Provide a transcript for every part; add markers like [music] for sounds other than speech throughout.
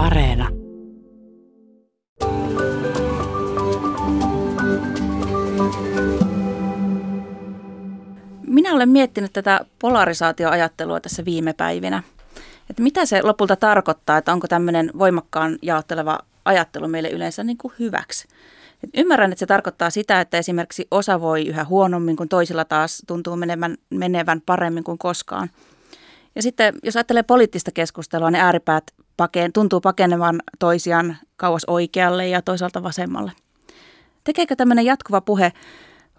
Areena. Minä olen miettinyt tätä polarisaatioajattelua tässä viime päivinä. Että mitä se lopulta tarkoittaa, että onko tämmöinen voimakkaan jaotteleva ajattelu meille yleensä niin kuin hyväksi. Et ymmärrän, että se tarkoittaa sitä, että esimerkiksi osa voi yhä huonommin, kun toisilla taas tuntuu menevän, menevän paremmin kuin koskaan. Ja sitten jos ajattelee poliittista keskustelua, niin ääripäät pakeen, tuntuu pakenevan toisiaan kauas oikealle ja toisaalta vasemmalle. Tekeekö tämmöinen jatkuva puhe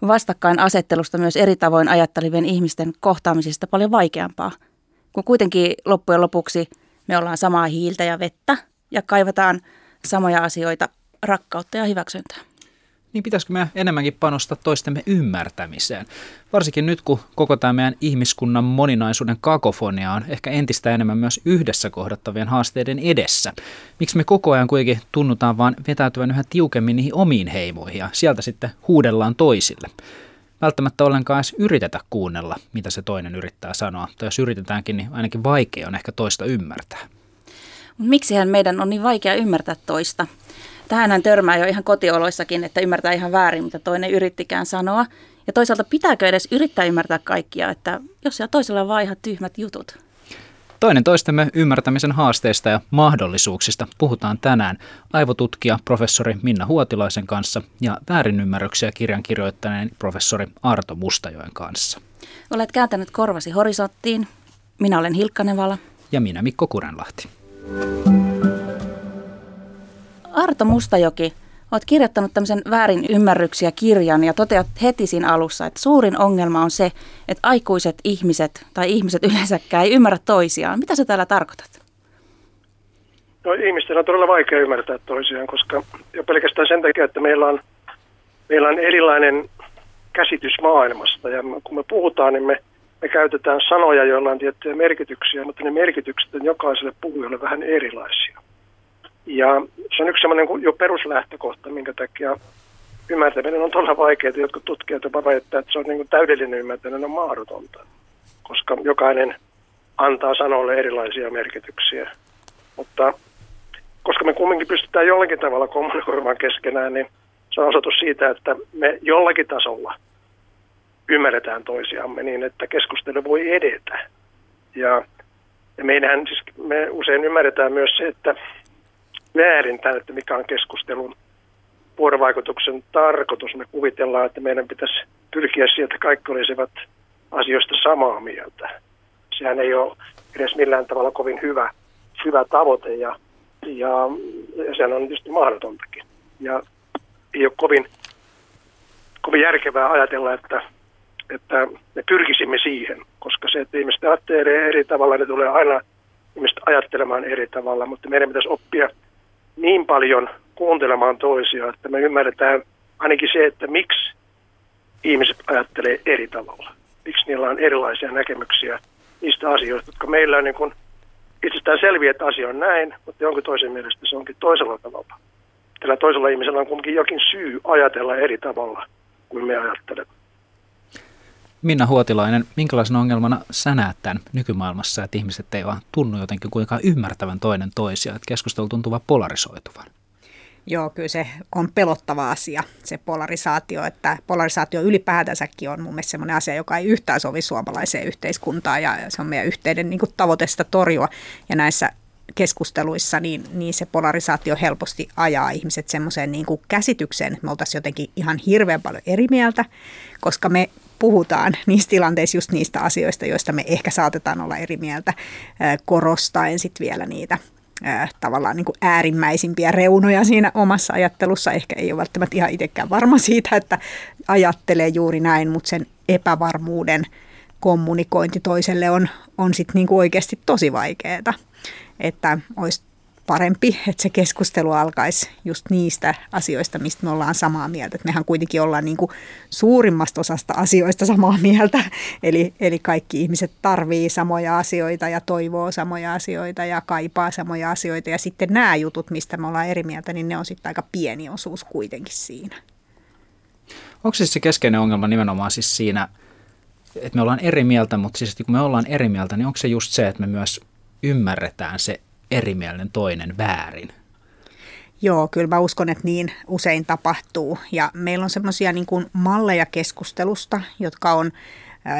vastakkainasettelusta myös eri tavoin ajattelivien ihmisten kohtaamisesta paljon vaikeampaa? Kun kuitenkin loppujen lopuksi me ollaan samaa hiiltä ja vettä ja kaivataan samoja asioita, rakkautta ja hyväksyntää niin pitäisikö me enemmänkin panostaa toistemme ymmärtämiseen? Varsinkin nyt, kun koko tämä meidän ihmiskunnan moninaisuuden kakofonia on ehkä entistä enemmän myös yhdessä kohdattavien haasteiden edessä. Miksi me koko ajan kuitenkin tunnutaan vaan vetäytyvän yhä tiukemmin niihin omiin heimoihin ja sieltä sitten huudellaan toisille? Välttämättä ollenkaan edes yritetä kuunnella, mitä se toinen yrittää sanoa. Tai jos yritetäänkin, niin ainakin vaikea on ehkä toista ymmärtää. Miksihän meidän on niin vaikea ymmärtää toista? Tähänhän törmää jo ihan kotioloissakin, että ymmärtää ihan väärin, mitä toinen yrittikään sanoa. Ja toisaalta pitääkö edes yrittää ymmärtää kaikkia, että jos siellä toisella on vaan ihan tyhmät jutut. Toinen toistemme ymmärtämisen haasteista ja mahdollisuuksista puhutaan tänään aivotutkija professori Minna Huotilaisen kanssa ja väärinymmärryksiä kirjan kirjoittaneen professori Arto Mustajoen kanssa. Olet kääntänyt korvasi horisonttiin. Minä olen Hilkka Nevala. Ja minä Mikko Kurenlahti. Arto Mustajoki, olet kirjoittanut tämmöisen väärin ymmärryksiä kirjan ja toteat heti siinä alussa, että suurin ongelma on se, että aikuiset ihmiset tai ihmiset yleensäkään ei ymmärrä toisiaan. Mitä sä täällä tarkoitat? No ihmisten on todella vaikea ymmärtää toisiaan, koska jo pelkästään sen takia, että meillä on, meillä on erilainen käsitys maailmasta. Ja kun me puhutaan, niin me, me käytetään sanoja, joilla on tiettyjä merkityksiä, mutta ne merkitykset on jokaiselle puhujalle vähän erilaisia. Ja se on yksi sellainen jo peruslähtökohta, minkä takia ymmärtäminen on todella vaikeaa. Jotkut tutkijat jopa väittää, että se on niin kuin täydellinen ymmärtäminen on mahdotonta, koska jokainen antaa sanoille erilaisia merkityksiä. Mutta koska me kumminkin pystytään jollakin tavalla kommunikoimaan keskenään, niin se on osoitus siitä, että me jollakin tasolla ymmärretään toisiamme niin, että keskustelu voi edetä. Ja, ja meidän siis me usein ymmärretään myös se, että väärin tämä, että mikä on keskustelun vuorovaikutuksen tarkoitus. Me kuvitellaan, että meidän pitäisi pyrkiä siihen, että kaikki olisivat asioista samaa mieltä. Sehän ei ole edes millään tavalla kovin hyvä, hyvä tavoite ja, ja, ja sehän on tietysti mahdotontakin. Ja ei ole kovin, kovin järkevää ajatella, että, että me pyrkisimme siihen, koska se, että ihmiset ajattelee eri tavalla, ne tulee aina ihmiset ajattelemaan eri tavalla, mutta meidän pitäisi oppia – niin paljon kuuntelemaan toisia, että me ymmärretään ainakin se, että miksi ihmiset ajattelee eri tavalla. Miksi niillä on erilaisia näkemyksiä niistä asioista, jotka meillä on niin kuin itsestään selviä, että asia on näin, mutta jonkun toisen mielestä se onkin toisella tavalla. Tällä toisella ihmisellä on kuitenkin jokin syy ajatella eri tavalla kuin me ajattelemme. Minna Huotilainen, minkälaisena ongelmana sä näet tämän nykymaailmassa, että ihmiset ei vaan tunnu jotenkin kuinka ymmärtävän toinen toisia, että keskustelu tuntuu vaan polarisoituvan? Joo, kyllä se on pelottava asia, se polarisaatio, että polarisaatio ylipäätänsäkin on mun mielestä sellainen asia, joka ei yhtään sovi suomalaiseen yhteiskuntaan ja se on meidän yhteinen niin tavoite sitä torjua. Ja näissä keskusteluissa, niin, niin se polarisaatio helposti ajaa ihmiset semmoiseen niin käsitykseen, että me oltaisiin jotenkin ihan hirveän paljon eri mieltä, koska me puhutaan niissä tilanteissa just niistä asioista, joista me ehkä saatetaan olla eri mieltä, korostaen sitten vielä niitä tavallaan niin kuin äärimmäisimpiä reunoja siinä omassa ajattelussa. Ehkä ei ole välttämättä ihan itsekään varma siitä, että ajattelee juuri näin, mutta sen epävarmuuden kommunikointi toiselle on, on sitten niin oikeasti tosi vaikeaa. Että olisi parempi, että se keskustelu alkaisi just niistä asioista, mistä me ollaan samaa mieltä. Että mehän kuitenkin ollaan niin kuin suurimmasta osasta asioista samaa mieltä, [laughs] eli, eli kaikki ihmiset tarvii samoja asioita ja toivoo samoja asioita ja kaipaa samoja asioita. Ja sitten nämä jutut, mistä me ollaan eri mieltä, niin ne on sitten aika pieni osuus kuitenkin siinä. Onko siis se keskeinen ongelma nimenomaan siis siinä, että me ollaan eri mieltä, mutta siis kun me ollaan eri mieltä, niin onko se just se, että me myös ymmärretään se erimielinen toinen väärin. Joo, kyllä mä uskon, että niin usein tapahtuu. Ja meillä on semmoisia niin malleja keskustelusta, jotka on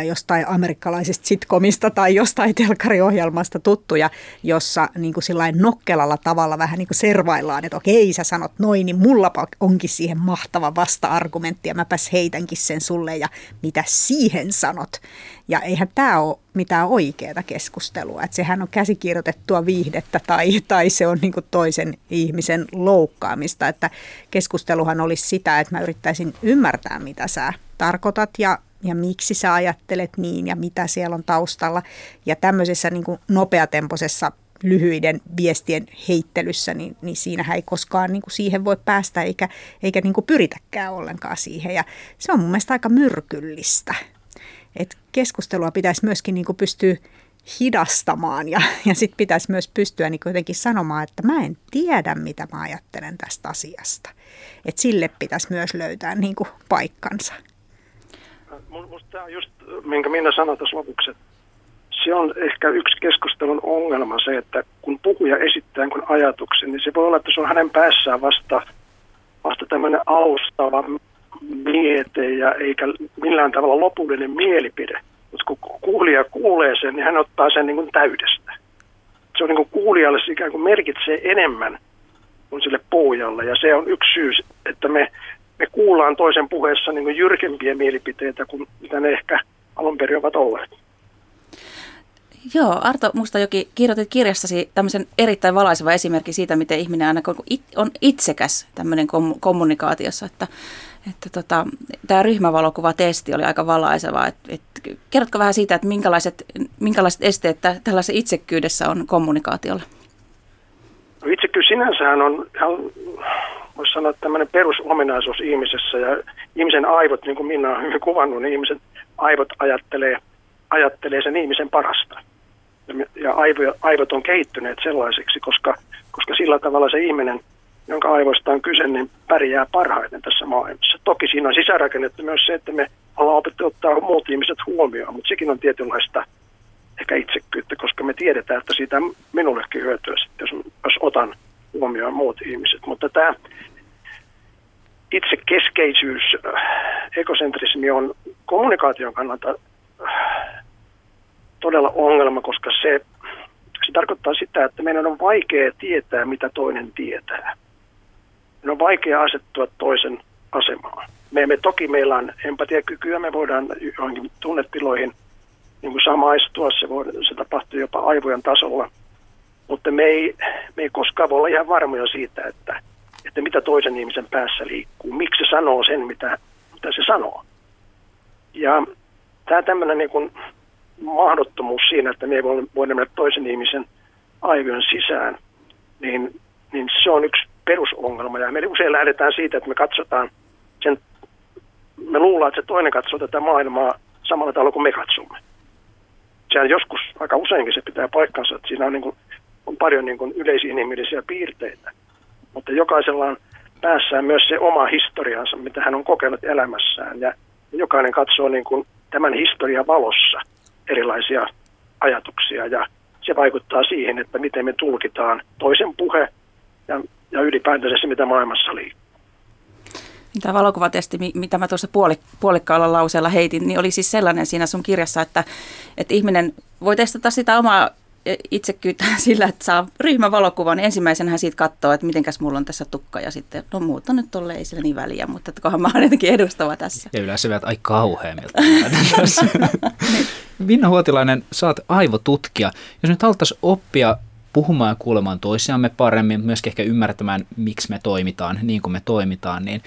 jostain amerikkalaisesta sitkomista tai jostain telkariohjelmasta tuttuja, jossa niin kuin nokkelalla tavalla vähän niin kuin servaillaan, että okei sä sanot noin, niin mulla onkin siihen mahtava vasta-argumentti ja mäpäs heitänkin sen sulle ja mitä siihen sanot. Ja eihän tämä ole mitään oikeaa keskustelua, että sehän on käsikirjoitettua viihdettä tai, tai se on niin toisen ihmisen loukkaamista, että keskusteluhan olisi sitä, että mä yrittäisin ymmärtää, mitä sä tarkoitat ja ja miksi sä ajattelet niin ja mitä siellä on taustalla. Ja tämmöisessä niin kuin nopeatempoisessa lyhyiden viestien heittelyssä, niin, niin siinähän ei koskaan niin kuin siihen voi päästä eikä, eikä niin kuin pyritäkään ollenkaan siihen. Ja se on mun mielestä aika myrkyllistä. Et keskustelua pitäisi myöskin niin kuin pystyä hidastamaan ja, ja sitten pitäisi myös pystyä niin jotenkin sanomaan, että mä en tiedä, mitä mä ajattelen tästä asiasta. Et sille pitäisi myös löytää niin kuin paikkansa. Minusta tämä on just, minkä minä sanoin tässä lopuksi, se on ehkä yksi keskustelun ongelma se, että kun puhuja esittää kun ajatuksen, niin se voi olla, että se on hänen päässään vasta, vasta tämmöinen alustava miete ja eikä millään tavalla lopullinen mielipide. Mutta kun kuulija kuulee sen, niin hän ottaa sen niin kuin täydestä. Se on niin kuin kuulijalle se ikään kuin merkitsee enemmän kuin sille puhujalle. Ja se on yksi syy, että me me kuullaan toisen puheessa niin jyrkempiä mielipiteitä kuin mitä ne ehkä alun perin ovat olleet. Joo, Arto Mustajoki, kirjoitit kirjassasi tämmöisen erittäin valaiseva esimerkki siitä, miten ihminen aina on itsekäs tämmöinen kommunikaatiossa, että, että tota, tämä ryhmävalokuvatesti oli aika valaiseva. Et, et, kerrotko vähän siitä, että minkälaiset, minkälaiset esteet tällaisessa itsekkyydessä on kommunikaatiolla? No itsekyys sinänsähän on ihan voisi sanoa, tämmöinen perusominaisuus ihmisessä ja ihmisen aivot, niin kuin minä olen hyvin kuvannut, niin ihmisen aivot ajattelee, ajattelee sen ihmisen parasta. Ja aivo, aivot on kehittyneet sellaiseksi, koska, koska sillä tavalla se ihminen, jonka aivoista on kyse, niin pärjää parhaiten tässä maailmassa. Toki siinä on sisärakennettu myös se, että me ollaan opettu ottaa muut ihmiset huomioon, mutta sekin on tietynlaista ehkä itsekkyyttä, koska me tiedetään, että siitä minullekin hyötyä, jos, jos otan huomioon muut ihmiset. Mutta tämä itse keskeisyys, äh, ekosentrismi on kommunikaation kannalta äh, todella ongelma, koska se, se tarkoittaa sitä, että meidän on vaikea tietää, mitä toinen tietää. Meidän on vaikea asettua toisen asemaan. Me emme toki, meillä on empatiakykyä, me voidaan johonkin tunnetiloihin niin kuin samaistua, se, voi, se tapahtuu jopa aivojen tasolla – mutta me ei, me ei koskaan voi olla ihan varmoja siitä, että, että mitä toisen ihmisen päässä liikkuu, miksi se sanoo sen, mitä, mitä se sanoo. Ja tämä tämmöinen niin kuin mahdottomuus siinä, että me ei voi, mennä toisen ihmisen aivojen sisään, niin, niin se on yksi perusongelma. Ja me usein lähdetään siitä, että me katsotaan sen, me luullaan, että se toinen katsoo tätä maailmaa samalla tavalla kuin me katsomme. Sehän joskus, aika useinkin se pitää paikkansa, että siinä on niin kuin on paljon niin kuin yleisinhimillisiä piirteitä, mutta jokaisella on päässään myös se oma historiansa, mitä hän on kokenut elämässään. Ja jokainen katsoo niin kuin tämän historian valossa erilaisia ajatuksia ja se vaikuttaa siihen, että miten me tulkitaan toisen puhe ja, ja ylipäätänsä se, mitä maailmassa liikkuu. Tämä valokuvatesti, mitä mä tuossa puolik- puolikkaalla lauseella heitin, niin oli siis sellainen siinä sun kirjassa, että, että ihminen voi testata sitä omaa itsekyyttä [laughs] sillä, että saa ryhmävalokuvan, niin ensimmäisenä siitä katsoo, että mitenkäs mulla on tässä tukka ja sitten, no muuta nyt tolle ei sillä niin väliä, mutta että kohan mä olen jotenkin edustava tässä. Ja yleensä vielä, ai kauheammilta. [laughs] Minna Huotilainen, saat aivotutkija. Jos nyt haluttaisiin oppia puhumaan ja kuulemaan toisiamme paremmin, myöskin ehkä ymmärtämään, miksi me toimitaan niin kuin me toimitaan, niin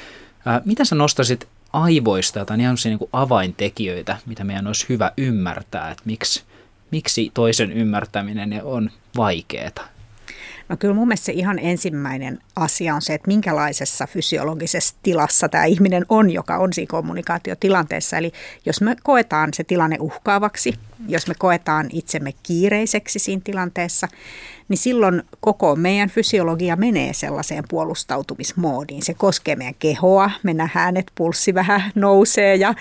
ää, mitä sä nostasit aivoista jotain ihan niin kuin avaintekijöitä, mitä meidän olisi hyvä ymmärtää, että miksi – miksi toisen ymmärtäminen on vaikeaa? No kyllä mun mielestä se ihan ensimmäinen asia on se, että minkälaisessa fysiologisessa tilassa tämä ihminen on, joka on siinä kommunikaatiotilanteessa. Eli jos me koetaan se tilanne uhkaavaksi, jos me koetaan itsemme kiireiseksi siinä tilanteessa, niin silloin koko meidän fysiologia menee sellaiseen puolustautumismoodiin. Se koskee meidän kehoa, me nähdään, että pulssi vähän nousee ja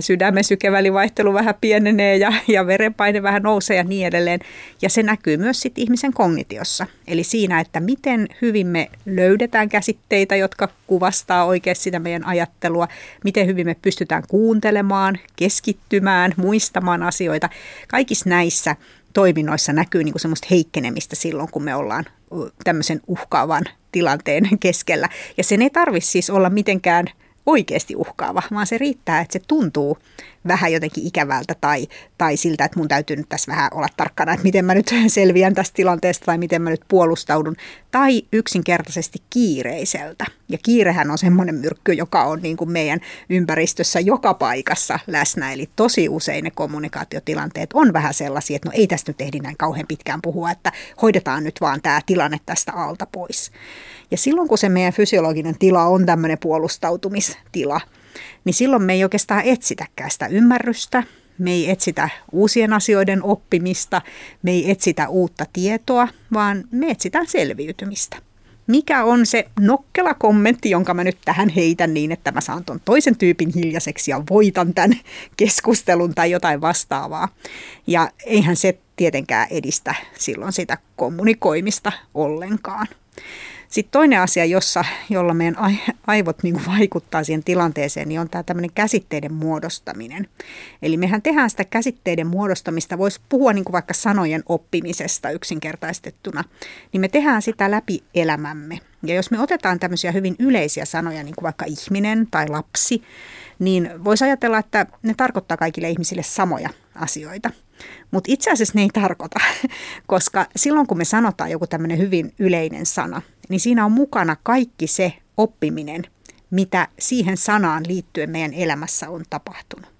sydämen sykevälivaihtelu vähän pienenee ja, ja verenpaine vähän nousee ja niin edelleen. Ja se näkyy myös sitten ihmisen kognitiossa. Eli siinä, että miten hyvin me löydetään käsitteitä, jotka kuvastaa oikeasti sitä meidän ajattelua, miten hyvin me pystytään kuuntelemaan, keskittymään, muistamaan asioita. Kaikissa näissä toiminnoissa näkyy niin kuin semmoista heikkenemistä silloin, kun me ollaan tämmöisen uhkaavan tilanteen keskellä. Ja sen ei tarvitse siis olla mitenkään oikeasti uhkaava, vaan se riittää, että se tuntuu vähän jotenkin ikävältä tai, tai siltä, että mun täytyy nyt tässä vähän olla tarkkana, että miten mä nyt [laughs] selviän tästä tilanteesta tai miten mä nyt puolustaudun. Tai yksinkertaisesti kiireiseltä. Ja kiirehän on semmoinen myrkky, joka on niin kuin meidän ympäristössä joka paikassa läsnä. Eli tosi usein ne kommunikaatiotilanteet on vähän sellaisia, että no ei tästä nyt ehdi näin kauhean pitkään puhua, että hoidetaan nyt vaan tämä tilanne tästä alta pois. Ja silloin kun se meidän fysiologinen tila on tämmöinen puolustautumistila, niin silloin me ei oikeastaan etsitäkään sitä ymmärrystä, me ei etsitä uusien asioiden oppimista, me ei etsitä uutta tietoa, vaan me etsitään selviytymistä. Mikä on se nokkela kommentti, jonka mä nyt tähän heitän niin, että mä saan ton toisen tyypin hiljaiseksi ja voitan tämän [laughs] keskustelun tai jotain vastaavaa. Ja eihän se tietenkään edistä silloin sitä kommunikoimista ollenkaan. Sitten toinen asia, jossa, jolla meidän aivot niin kuin vaikuttaa siihen tilanteeseen, niin on tämä tämmöinen käsitteiden muodostaminen. Eli mehän tehdään sitä käsitteiden muodostamista, voisi puhua niin kuin vaikka sanojen oppimisesta yksinkertaistettuna, niin me tehdään sitä läpi elämämme. Ja jos me otetaan tämmöisiä hyvin yleisiä sanoja, niin kuin vaikka ihminen tai lapsi, niin voisi ajatella, että ne tarkoittaa kaikille ihmisille samoja asioita. Mutta itse asiassa ne ei tarkoita, [laughs] koska silloin kun me sanotaan joku tämmöinen hyvin yleinen sana, niin siinä on mukana kaikki se oppiminen, mitä siihen sanaan liittyen meidän elämässä on tapahtunut.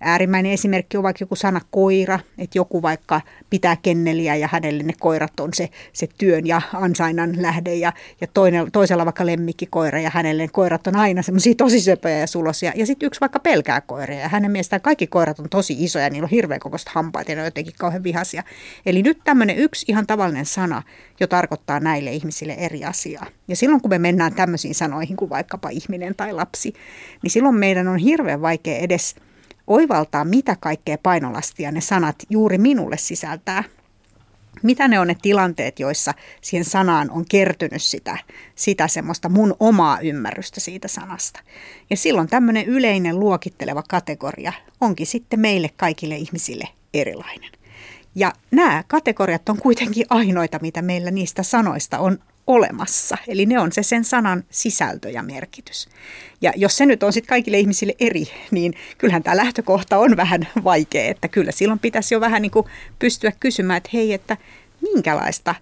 Äärimmäinen esimerkki on vaikka joku sana koira, että joku vaikka pitää kenneliä ja hänelle ne koirat on se, se työn ja ansainnan lähde ja, ja toinen, toisella vaikka lemmikkikoira ja hänelle ne koirat on aina semmoisia tosi söpöjä ja sulosia. Ja sitten yksi vaikka pelkää koiria ja hänen mielestään kaikki koirat on tosi isoja ja niillä on hirveän kokoista hampaita ja ne on jotenkin kauhean vihaisia. Eli nyt tämmöinen yksi ihan tavallinen sana jo tarkoittaa näille ihmisille eri asiaa. Ja silloin kun me mennään tämmöisiin sanoihin kuin vaikkapa ihminen tai lapsi, niin silloin meidän on hirveän vaikea edes – oivaltaa, mitä kaikkea painolastia ne sanat juuri minulle sisältää. Mitä ne on ne tilanteet, joissa siihen sanaan on kertynyt sitä, sitä semmoista mun omaa ymmärrystä siitä sanasta. Ja silloin tämmöinen yleinen luokitteleva kategoria onkin sitten meille kaikille ihmisille erilainen. Ja nämä kategoriat on kuitenkin ainoita, mitä meillä niistä sanoista on olemassa. Eli ne on se sen sanan sisältö ja merkitys. Ja jos se nyt on sitten kaikille ihmisille eri, niin kyllähän tämä lähtökohta on vähän vaikea. Että kyllä silloin pitäisi jo vähän niin kuin pystyä kysymään, että hei, että minkälaista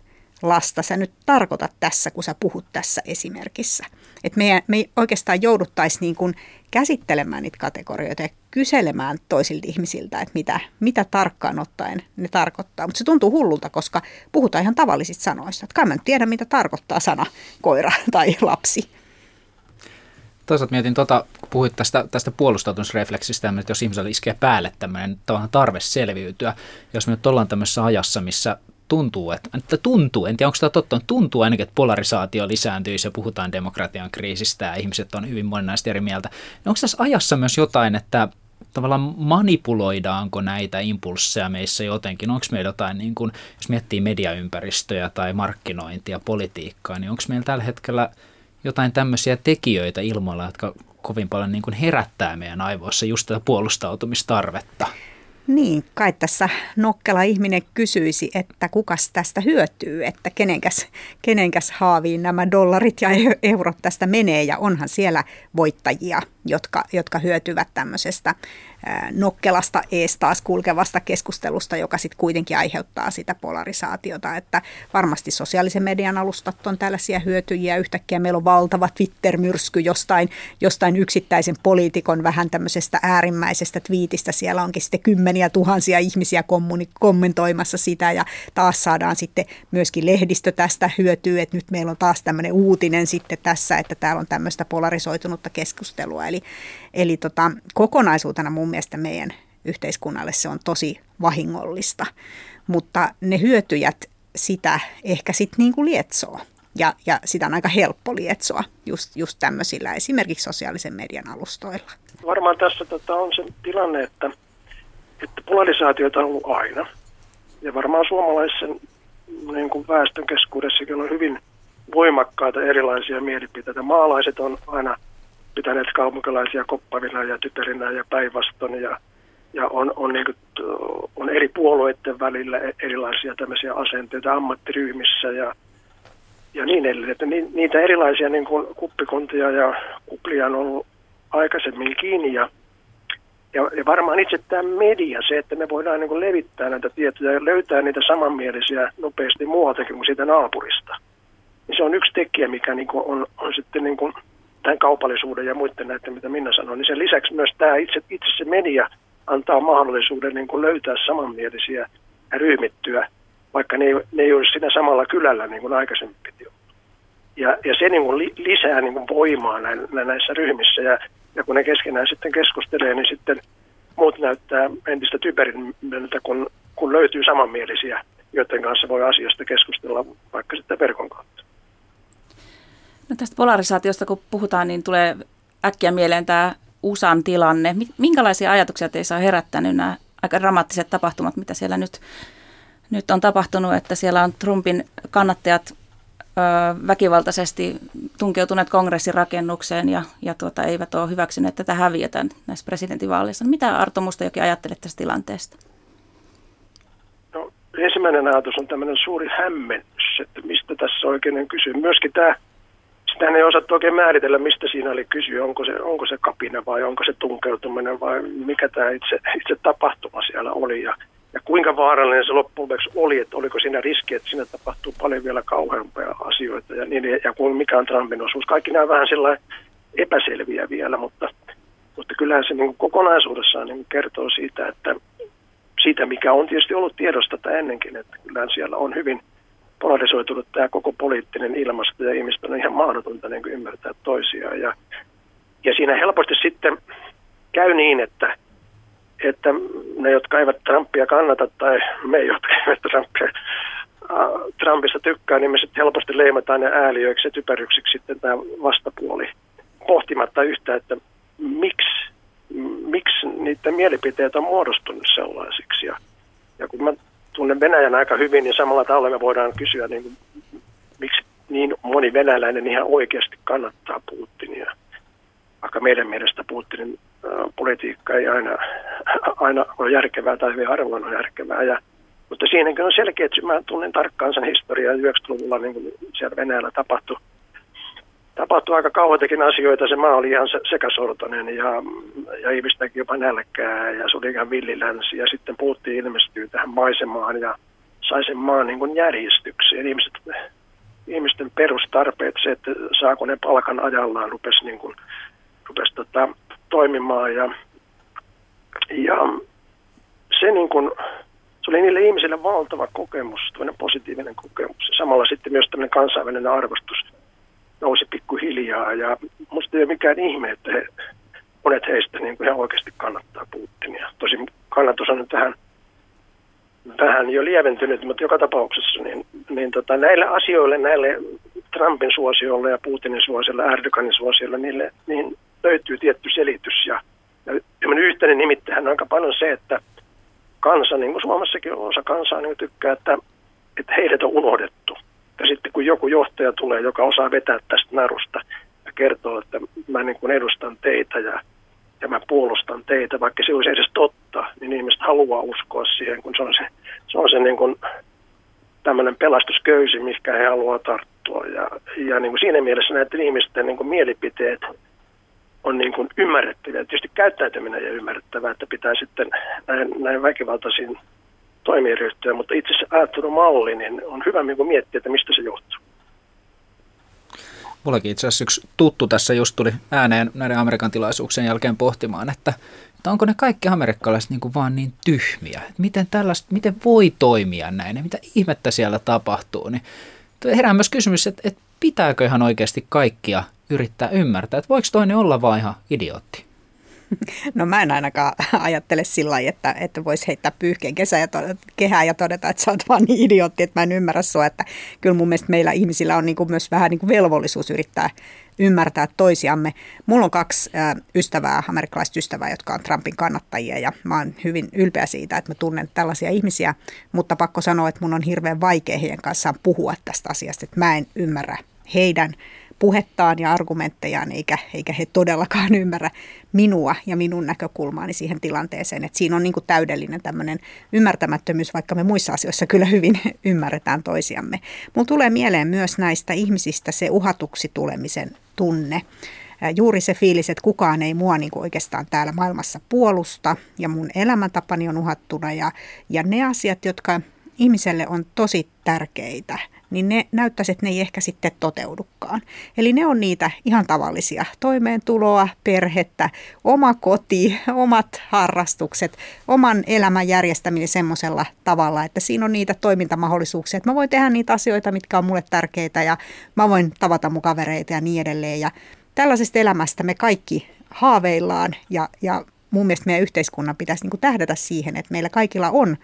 lasta sä nyt tarkoitat tässä, kun sä puhut tässä esimerkissä. Että me, me oikeastaan jouduttaisiin niin kuin käsittelemään niitä kategorioita ja kyselemään toisilta ihmisiltä, että mitä, mitä tarkkaan ottaen ne tarkoittaa. Mutta se tuntuu hullulta, koska puhutaan ihan tavallisista sanoista. Että kai mä en tiedä, mitä tarkoittaa sana koira [laughs] tai lapsi. Toisaalta mietin, tota, kun puhuit tästä, tästä puolustautumisrefleksistä, että jos ihmisellä iskee päälle tämmöinen tarve selviytyä, jos me nyt ollaan tämmöisessä ajassa, missä tuntuu, että, tuntuu, en tiedä onko tämä totta, tuntuu ainakin, että polarisaatio lisääntyy ja puhutaan demokratian kriisistä ja ihmiset on hyvin moninaisesti eri mieltä. No onko tässä ajassa myös jotain, että tavallaan manipuloidaanko näitä impulsseja meissä jotenkin? Onko meillä jotain, niin kuin, jos miettii mediaympäristöjä tai markkinointia, politiikkaa, niin onko meillä tällä hetkellä jotain tämmöisiä tekijöitä ilmoilla, jotka kovin paljon niin kuin herättää meidän aivoissa just tätä puolustautumistarvetta? Niin, kai tässä nokkela ihminen kysyisi, että kukas tästä hyötyy, että kenenkäs, kenenkäs haaviin nämä dollarit ja eurot tästä menee. Ja onhan siellä voittajia, jotka, jotka hyötyvät tämmöisestä nokkelasta ees taas kulkevasta keskustelusta, joka sitten kuitenkin aiheuttaa sitä polarisaatiota, että varmasti sosiaalisen median alustat on tällaisia hyötyjiä, yhtäkkiä meillä on valtava Twitter-myrsky jostain, jostain yksittäisen poliitikon vähän tämmöisestä äärimmäisestä twiitistä, siellä onkin sitten kymmeniä tuhansia ihmisiä kommentoimassa sitä ja taas saadaan sitten myöskin lehdistö tästä hyötyä, että nyt meillä on taas tämmöinen uutinen sitten tässä, että täällä on tämmöistä polarisoitunutta keskustelua, eli, eli tota, kokonaisuutena mun mielestä meidän yhteiskunnalle se on tosi vahingollista. Mutta ne hyötyjät sitä ehkä sitten niin kuin lietsoo. Ja, ja sitä on aika helppo lietsoa just, just tämmöisillä esimerkiksi sosiaalisen median alustoilla. Varmaan tässä tota, on se tilanne, että, että polarisaatioita on ollut aina. Ja varmaan suomalaisen niin kuin väestön keskuudessakin on hyvin voimakkaita erilaisia mielipiteitä. Maalaiset on aina pitäneet kaupunkilaisia koppavina ja tyterinä ja päinvastoin ja, ja on, on, niin kuin, on eri puolueiden välillä erilaisia tämmöisiä asenteita ammattiryhmissä ja, ja niin edelleen. Että ni, niitä erilaisia niin kuin kuppikuntia ja kuplia on ollut aikaisemmin kiinni ja, ja, ja varmaan itse tämä media, se, että me voidaan niin kuin levittää näitä tietoja ja löytää niitä samanmielisiä nopeasti muualtakin kuin siitä naapurista, niin se on yksi tekijä, mikä niin kuin on, on sitten niin kuin tämän kaupallisuuden ja muiden näiden, mitä Minna sanoi, niin sen lisäksi myös tämä itse, itse se media antaa mahdollisuuden niin kuin löytää samanmielisiä ja ryhmittyä, vaikka ne ei, ne ei olisi siinä samalla kylällä niin kuin aikaisemmin piti olla. Ja, ja se niin kuin li, lisää niin kuin voimaa näissä ryhmissä ja, ja kun ne keskenään sitten keskustelee, niin sitten muut näyttää entistä typerimmiltä, kun, kun löytyy samanmielisiä, joiden kanssa voi asiasta keskustella vaikka sitten verkon kautta. No tästä polarisaatiosta kun puhutaan, niin tulee äkkiä mieleen tämä USAn tilanne. Minkälaisia ajatuksia teissä on herättänyt nämä aika dramaattiset tapahtumat, mitä siellä nyt, nyt on tapahtunut, että siellä on Trumpin kannattajat väkivaltaisesti tunkeutuneet kongressirakennukseen ja, ja tuota, eivät ole hyväksyneet tätä häviötä näissä presidentinvaaleissa. Mitä Arto Mustajoki ajattelet tästä tilanteesta? No, ensimmäinen ajatus on tämmöinen suuri hämmennys, että mistä tässä oikein on kyse. Myöskin tämä sitä ei osattu oikein määritellä, mistä siinä oli kysyä, onko se, onko se kapina vai onko se tunkeutuminen vai mikä tämä itse, itse tapahtuma siellä oli ja, ja kuinka vaarallinen se loppujen oli, että oliko siinä riski, että siinä tapahtuu paljon vielä kauheampia asioita ja, niin, ja kuin mikä on Trumpin osuus. Kaikki nämä vähän sellainen epäselviä vielä, mutta, mutta kyllähän se niin kokonaisuudessaan niin kertoo siitä, että siitä, mikä on tietysti ollut tiedosta ennenkin, että kyllähän siellä on hyvin – polarisoitunut tämä koko poliittinen ilmasto ja ihmiset on ihan mahdotonta niin ymmärtää toisiaan. Ja, ja siinä helposti sitten käy niin, että, että ne, jotka eivät Trumpia kannata tai me, jotka eivät Trumpia, Trumpista tykkää, niin me sitten helposti leimataan ne ääliöiksi ja typeryksiksi sitten tämä vastapuoli pohtimatta yhtä, että miksi, miksi niiden mielipiteet on muodostunut sellaisiksi. Ja, ja kun mä tunnen Venäjän aika hyvin, niin samalla tavalla me voidaan kysyä, niin kuin, miksi niin moni venäläinen ihan oikeasti kannattaa Putinia. Vaikka meidän mielestä Putinin politiikka ei aina, aina ole järkevää tai hyvin harvoin on järkevää. Ja, mutta siinäkin on selkeä, että mä tunnen tarkkaan sen historiaa 90-luvulla niin kuin siellä Venäjällä tapahtui tapahtui aika kauheitakin asioita. Se maa oli ihan sekasortoinen ja, ja ihmistäkin jopa nälkää ja se oli ihan villilänsi. Ja sitten puhuttiin ilmestyy tähän maisemaan ja sai sen maan niin kuin järjestykseen. Ihmiset, ihmisten perustarpeet, se, että saako ne palkan ajallaan, rupesi, niin kuin, rupesi tota, toimimaan. Ja, ja se, niin kuin, se oli niille ihmisille valtava kokemus, positiivinen kokemus. Samalla sitten myös tämmöinen kansainvälinen arvostus nousi pikkuhiljaa ja musta ei ole mikään ihme, että he, monet heistä niin kuin he oikeasti kannattaa Putinia. Tosin kannatus on nyt vähän, vähän jo lieventynyt, mutta joka tapauksessa niin, niin tota, näille asioille, näille Trumpin suosiolle ja Putinin suosiolle, Erdoganin suosiolle, niille, niin löytyy tietty selitys. Ja, ja yhteinen nimittähän on aika paljon se, että kansa, niin kuin Suomessakin osa kansaa niin tykkää, että, että heidät on unohdettu. Ja sitten kun joku johtaja tulee, joka osaa vetää tästä narusta ja kertoo, että mä niin kuin edustan teitä ja, ja mä puolustan teitä, vaikka se olisi edes totta, niin ihmiset haluaa uskoa siihen, kun se on se, se, on se niin kuin tämmöinen pelastusköysi, mikä he haluaa tarttua. Ja, ja niin kuin siinä mielessä näiden ihmisten niin kuin mielipiteet on niin kuin ymmärrettäviä. Tietysti käyttäytyminen ja ymmärrettävää, että pitää sitten näin, näin väkivaltaisiin toimiin ryhtyä, mutta itse se ajattelumalli niin on hyvä niin miettiä, että mistä se johtuu. Mullakin itse asiassa yksi tuttu tässä just tuli ääneen näiden Amerikan tilaisuuksien jälkeen pohtimaan, että, että onko ne kaikki amerikkalaiset niin kuin vaan niin tyhmiä, että miten, tällaista, miten voi toimia näin ja mitä ihmettä siellä tapahtuu. Niin herää myös kysymys, että, että pitääkö ihan oikeasti kaikkia yrittää ymmärtää, että voiko toinen olla vain ihan idiootti? No mä en ainakaan [laughs] ajattele sillä lailla, että, että voisi heittää pyyhkeen kesä ja todeta, kehää ja todeta, että sä oot vaan niin idiootti, että mä en ymmärrä sua. Että kyllä mun mielestä meillä ihmisillä on niin kuin myös vähän niin kuin velvollisuus yrittää ymmärtää toisiamme. Mulla on kaksi ystävää, amerikkalaista ystävää, jotka on Trumpin kannattajia ja mä oon hyvin ylpeä siitä, että mä tunnen tällaisia ihmisiä, mutta pakko sanoa, että mun on hirveän vaikea heidän kanssaan puhua tästä asiasta, että mä en ymmärrä heidän puhettaan ja argumenttejaan, eikä, eikä he todellakaan [laughs] ymmärrä minua ja minun näkökulmaani siihen tilanteeseen. Että siinä on niin kuin täydellinen tämmöinen ymmärtämättömyys, vaikka me muissa asioissa kyllä hyvin [laughs] ymmärretään toisiamme. Mulla tulee mieleen myös näistä ihmisistä se uhatuksi tulemisen tunne. Juuri se fiilis, että kukaan ei mua niin oikeastaan täällä maailmassa puolusta ja mun elämäntapani on uhattuna ja, ja ne asiat, jotka ihmiselle on tosi tärkeitä – niin ne näyttäisi, että ne ei ehkä sitten toteudukaan. Eli ne on niitä ihan tavallisia toimeentuloa, perhettä, oma koti, [laughs] omat harrastukset, oman elämän järjestäminen semmoisella tavalla, että siinä on niitä toimintamahdollisuuksia, että mä voin tehdä niitä asioita, mitkä on mulle tärkeitä ja mä voin tavata mun kavereita ja niin edelleen. Ja tällaisesta elämästä me kaikki haaveillaan ja, ja mun mielestä meidän yhteiskunnan pitäisi niin tähdätä siihen, että meillä kaikilla on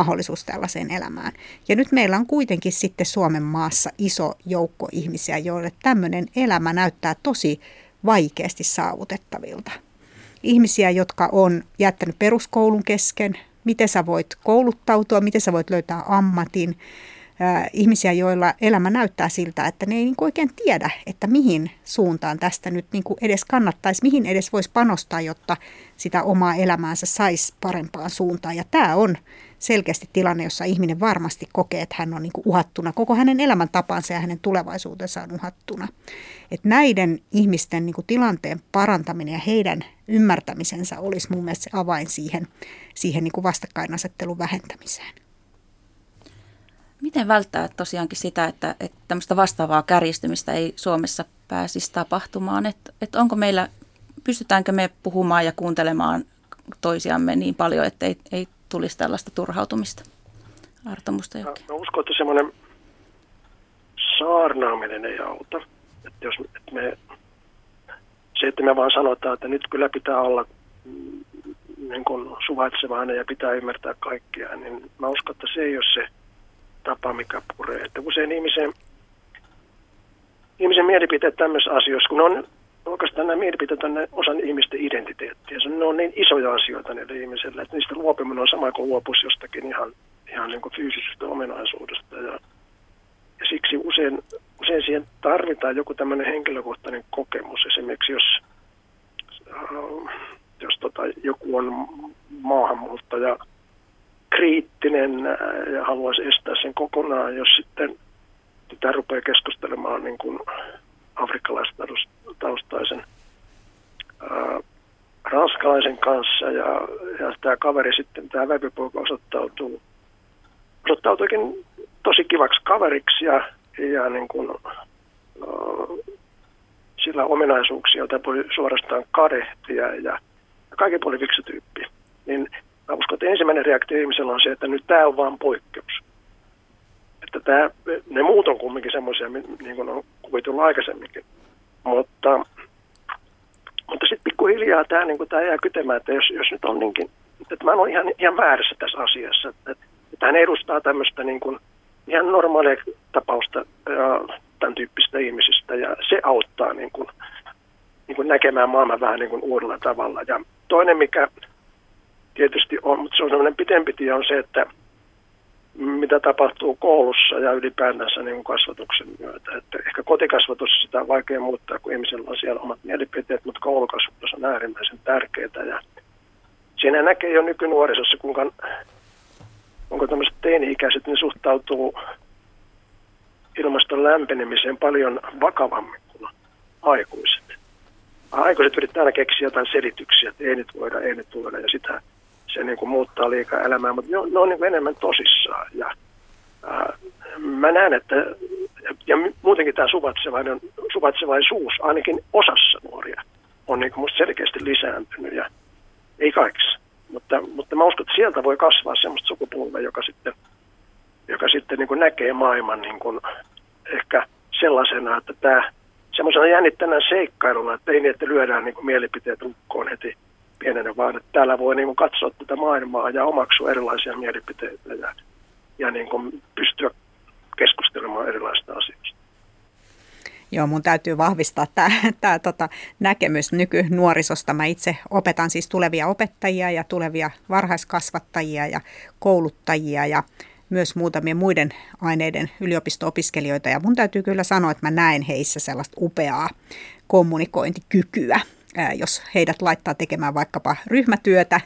mahdollisuus tällaiseen elämään. Ja nyt meillä on kuitenkin sitten Suomen maassa iso joukko ihmisiä, joille tämmöinen elämä näyttää tosi vaikeasti saavutettavilta. Ihmisiä, jotka on jättänyt peruskoulun kesken, miten sä voit kouluttautua, miten sä voit löytää ammatin, ihmisiä, joilla elämä näyttää siltä, että ne ei niin oikein tiedä, että mihin suuntaan tästä nyt niin edes kannattaisi, mihin edes voisi panostaa, jotta sitä omaa elämäänsä saisi parempaan suuntaan. Ja tämä on selkeästi tilanne, jossa ihminen varmasti kokee, että hän on niin uhattuna. Koko hänen elämäntapansa ja hänen tulevaisuutensa on uhattuna. Et näiden ihmisten niin tilanteen parantaminen ja heidän ymmärtämisensä olisi mun mielestä se avain siihen, siihen niin vastakkainasettelun vähentämiseen. Miten välttää tosiaankin sitä, että, että tämmöistä vastaavaa kärjistymistä ei Suomessa pääsisi tapahtumaan? Että, että onko meillä, pystytäänkö me puhumaan ja kuuntelemaan toisiamme niin paljon, että ei, ei tulisi tällaista turhautumista? Arto Mustajoki. Mä, mä uskon, että semmoinen saarnaaminen ei auta. Että jos että me, se, että me vaan sanotaan, että nyt kyllä pitää olla mm, niin kuin suvaitsevainen ja pitää ymmärtää kaikkea, niin mä uskon, että se ei ole se tapa, mikä puree. Että usein ihmisen, ihmisen mielipiteet tämmöisissä asioissa, kun ne on oikeastaan nämä mielipiteet on osan ihmisten identiteettiä. Ne on niin isoja asioita niille ihmisille, että niistä luopuminen on sama kuin luopuisi jostakin ihan, ihan niin kuin fyysisestä ominaisuudesta. Ja, ja siksi usein, usein siihen tarvitaan joku tämmöinen henkilökohtainen kokemus. Esimerkiksi jos, äh, jos tota, joku on maahanmuuttaja kriittinen äh, ja haluaisi estää sen kokonaan, jos sitten tämä rupeaa keskustelemaan niin kuin afrikkalaistaustaisen ää, ranskalaisen kanssa ja, ja tämä kaveri sitten, tämä vävypoika osoittautuu, osoittautuikin tosi kivaksi kaveriksi ja, ja niin kuin, ää, sillä ominaisuuksia, joita voi suorastaan kadehtia ja, ja kaiken puolin fiksu tyyppi. Niin mä uskon, että ensimmäinen reaktio ihmisellä on se, että nyt tämä on vain poikkeus. Että tämä, ne muut on kumminkin semmoisia, niin kuin on kuvitellut aikaisemminkin. Mutta, mutta sitten pikkuhiljaa tämä, niin tämä jää kytemään, että jos, jos nyt on niinkin, että mä olen ihan, ihan väärässä tässä asiassa, että, että hän edustaa tämmöistä niin kuin, ihan normaalia tapausta ja tämän tyyppistä ihmisistä ja se auttaa niin kuin, niin kuin näkemään maailman vähän niin kuin uudella tavalla. Ja toinen, mikä tietysti on, mutta se on sellainen pitempi tie, on se, että mitä tapahtuu koulussa ja ylipäätänsä niin kasvatuksen myötä. Että ehkä kotikasvatus sitä on vaikea muuttaa, kun ihmisellä on siellä omat mielipiteet, mutta koulukasvatus on äärimmäisen tärkeää. Ja siinä näkee jo nykynuorisossa, kuinka, kuinka tämmöiset teini-ikäiset ne suhtautuu ilmaston lämpenemiseen paljon vakavammin kuin aikuiset. Aikuiset yrittää aina keksiä jotain selityksiä, että ei nyt voida, ei nyt voida, ja sitä se niin kuin muuttaa liikaa elämää, mutta ne on, ne on niin enemmän tosissaan. Ja, ää, mä näen, että ja muutenkin tämä suvaitsevainen, suvaitsevaisuus ainakin osassa nuoria on niin kuin musta selkeästi lisääntynyt ja ei kaikissa. Mutta, mutta mä uskon, että sieltä voi kasvaa semmoista sukupolvea, joka sitten, joka sitten niin kuin näkee maailman niin kuin ehkä sellaisena, että tämä semmoisena jännittäneen seikkailuna, että ei niin, että lyödään niin kuin mielipiteet lukkoon heti pienenä, vaan että täällä voi niin kuin katsoa tätä maailmaa ja omaksua erilaisia mielipiteitä ja, ja niin kuin pystyä keskustelemaan erilaisista asioista. Joo, mun täytyy vahvistaa tämä, tota, näkemys nykynuorisosta. Mä itse opetan siis tulevia opettajia ja tulevia varhaiskasvattajia ja kouluttajia ja myös muutamien muiden aineiden yliopisto-opiskelijoita. Ja mun täytyy kyllä sanoa, että mä näen heissä sellaista upeaa kommunikointikykyä jos heidät laittaa tekemään vaikkapa ryhmätyötä.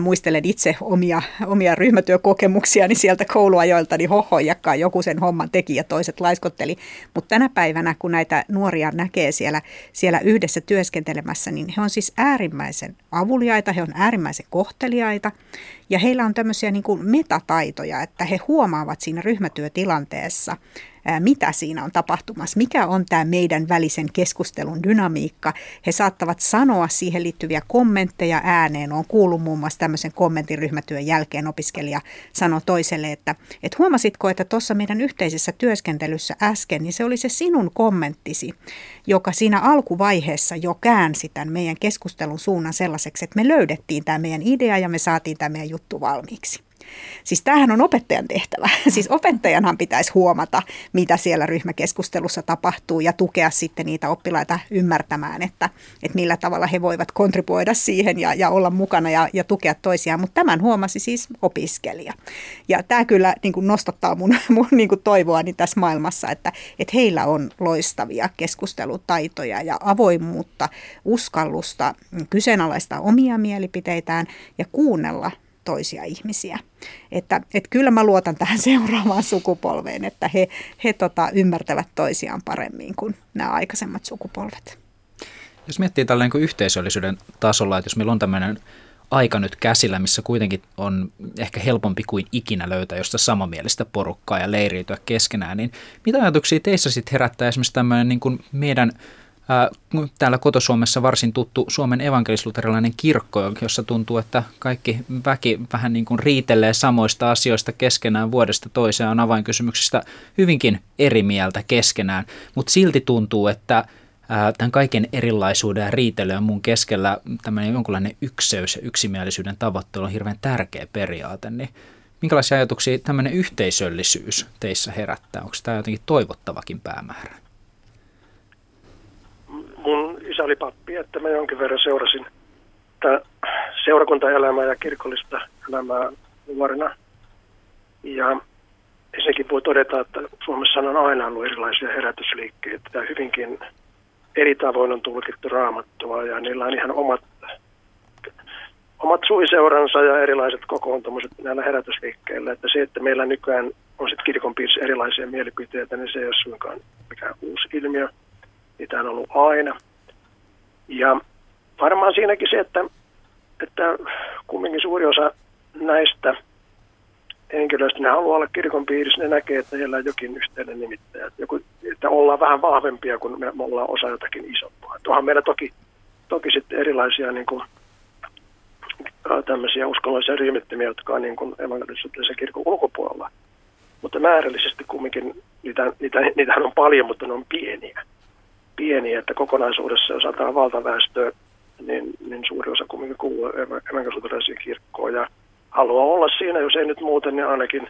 Muistelen itse omia, omia ryhmätyökokemuksiani niin sieltä kouluajoilta, niin hohojakkaa joku sen homman teki ja toiset laiskotteli. Mutta tänä päivänä, kun näitä nuoria näkee siellä, siellä yhdessä työskentelemässä, niin he on siis äärimmäisen avuliaita, he on äärimmäisen kohteliaita ja heillä on tämmöisiä niin kuin metataitoja, että he huomaavat siinä ryhmätyötilanteessa, mitä siinä on tapahtumassa, mikä on tämä meidän välisen keskustelun dynamiikka. He saattavat sanoa siihen liittyviä kommentteja ääneen. On kuullut muun muassa tämmöisen kommentin ryhmätyön jälkeen opiskelija sanoi toiselle, että, että huomasitko, että tuossa meidän yhteisessä työskentelyssä äsken, niin se oli se sinun kommenttisi, joka siinä alkuvaiheessa jo käänsi tämän meidän keskustelun suunnan sellaiseksi, että me löydettiin tämä meidän idea ja me saatiin tämä meidän juttu valmiiksi. Siis tämähän on opettajan tehtävä. [laughs] Siis opettajanhan pitäisi huomata, mitä siellä ryhmäkeskustelussa tapahtuu ja tukea sitten niitä oppilaita ymmärtämään, että, että millä tavalla he voivat kontribuoida siihen ja, ja olla mukana ja, ja tukea toisiaan. Mutta tämän huomasi siis opiskelija. Ja tämä kyllä niin kuin nostattaa mun, [laughs] mun niin kuin toivoani tässä maailmassa, että, että heillä on loistavia keskustelutaitoja ja avoimuutta, uskallusta kyseenalaistaa omia mielipiteitään ja kuunnella toisia ihmisiä. Että, että kyllä mä luotan tähän [laughs] seuraavaan sukupolveen, että he, he tota, ymmärtävät toisiaan paremmin kuin nämä aikaisemmat sukupolvet. Jos miettii tällä niin yhteisöllisyyden tasolla, että jos meillä on tämmöinen aika nyt käsillä, missä kuitenkin on ehkä helpompi kuin ikinä löytää josta samanmielistä porukkaa ja leiriytyä keskenään, niin mitä ajatuksia teissä sitten herättää esimerkiksi tämmöinen niin kuin meidän täällä kotosuomessa varsin tuttu Suomen evankelisluterilainen kirkko, jossa tuntuu, että kaikki väki vähän niin kuin riitelee samoista asioista keskenään vuodesta toiseen, on avainkysymyksistä hyvinkin eri mieltä keskenään, mutta silti tuntuu, että tämän kaiken erilaisuuden ja riitelyn ja muun keskellä tämmöinen jonkunlainen ykseys ja yksimielisyyden tavoittelu on hirveän tärkeä periaate, niin minkälaisia ajatuksia tämmöinen yhteisöllisyys teissä herättää? Onko tämä jotenkin toivottavakin päämäärä? Mun isä oli pappi, että mä jonkin verran seurasin tätä seurakuntaelämää ja kirkollista elämää nuorena. Ja ensinnäkin voi todeta, että Suomessa on aina ollut erilaisia herätysliikkeitä ja hyvinkin eri tavoin on tulkittu raamattua ja niillä on ihan omat, omat suiseuransa ja erilaiset kokoontumiset näillä herätysliikkeillä. Että se, että meillä nykyään on sitten kirkon piirissä erilaisia mielipiteitä, niin se ei ole suinkaan mikään uusi ilmiö – Niitä on ollut aina. Ja varmaan siinäkin se, että, että kumminkin suuri osa näistä henkilöistä, ne haluaa olla kirkon piirissä, ne näkee, että heillä on jokin yhteinen nimittäjä. Että, joku, että ollaan vähän vahvempia, kun me, ollaan osa jotakin isompaa. Tuohan meillä toki, toki sitten erilaisia niin kuin, tämmöisiä uskonnollisia ryhmittymiä, jotka on niin kuin evankelisessa kirkon ulkopuolella. Mutta määrällisesti kumminkin niitä, niitä, niitähän on paljon, mutta ne on pieniä pieni, että kokonaisuudessa jos ajatellaan valtaväestöä, niin, niin suuri osa kumminkin kuuluu evankelisuutelaisiin kirkkoon. Ja haluaa olla siinä, jos ei nyt muuten, niin ainakin,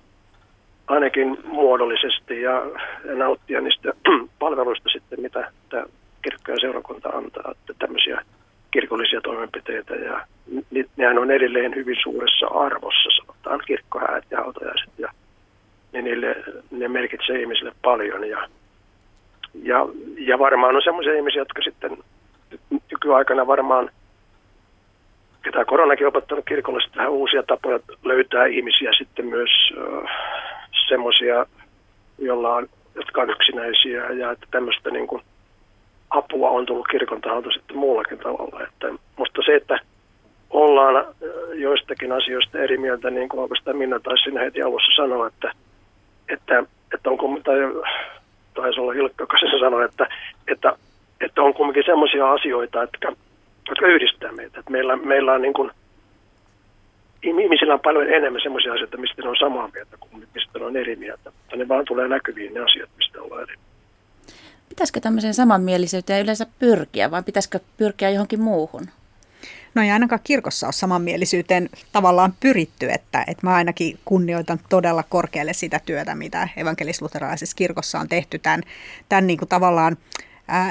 ainakin muodollisesti ja, ja nauttia niistä [clears throat] palveluista sitten, mitä tämä kirkko ja seurakunta antaa, että tämmöisiä kirkollisia toimenpiteitä. Ja nehän on edelleen hyvin suuressa arvossa, sanotaan kirkkohäät ja hautajaiset ja niin niille, ne merkitsee ihmisille paljon. Ja ja, ja varmaan on sellaisia ihmisiä, jotka sitten nykyaikana varmaan, ketä koronakin opettanut kirkolle vähän uusia tapoja löytää ihmisiä sitten myös semmoisia, joilla on, jotka on yksinäisiä ja että tämmöistä niin kuin apua on tullut kirkon taholta sitten muullakin tavalla. Että musta se, että ollaan joistakin asioista eri mieltä, niin kuin oikeastaan Minna taisi sinne heti alussa sanoa, että, että, että onko, tai taisi olla Ilkka, joka se sanoi, että, että, että on kuitenkin semmoisia asioita, että, jotka yhdistää meitä. Että meillä, meillä on niin kuin, ihmisillä on paljon enemmän semmoisia asioita, mistä ne on samaa mieltä kuin mistä ne on eri mieltä. Mutta ne vaan tulee näkyviin ne asiat, mistä ollaan eri Pitäisikö tämmöiseen samanmielisyyteen yleensä pyrkiä vai pitäisikö pyrkiä johonkin muuhun? No ei ainakaan kirkossa ole samanmielisyyteen tavallaan pyritty, että, että mä ainakin kunnioitan todella korkealle sitä työtä, mitä evankelis-luterilaisessa kirkossa on tehty tämän, tämän niin kuin tavallaan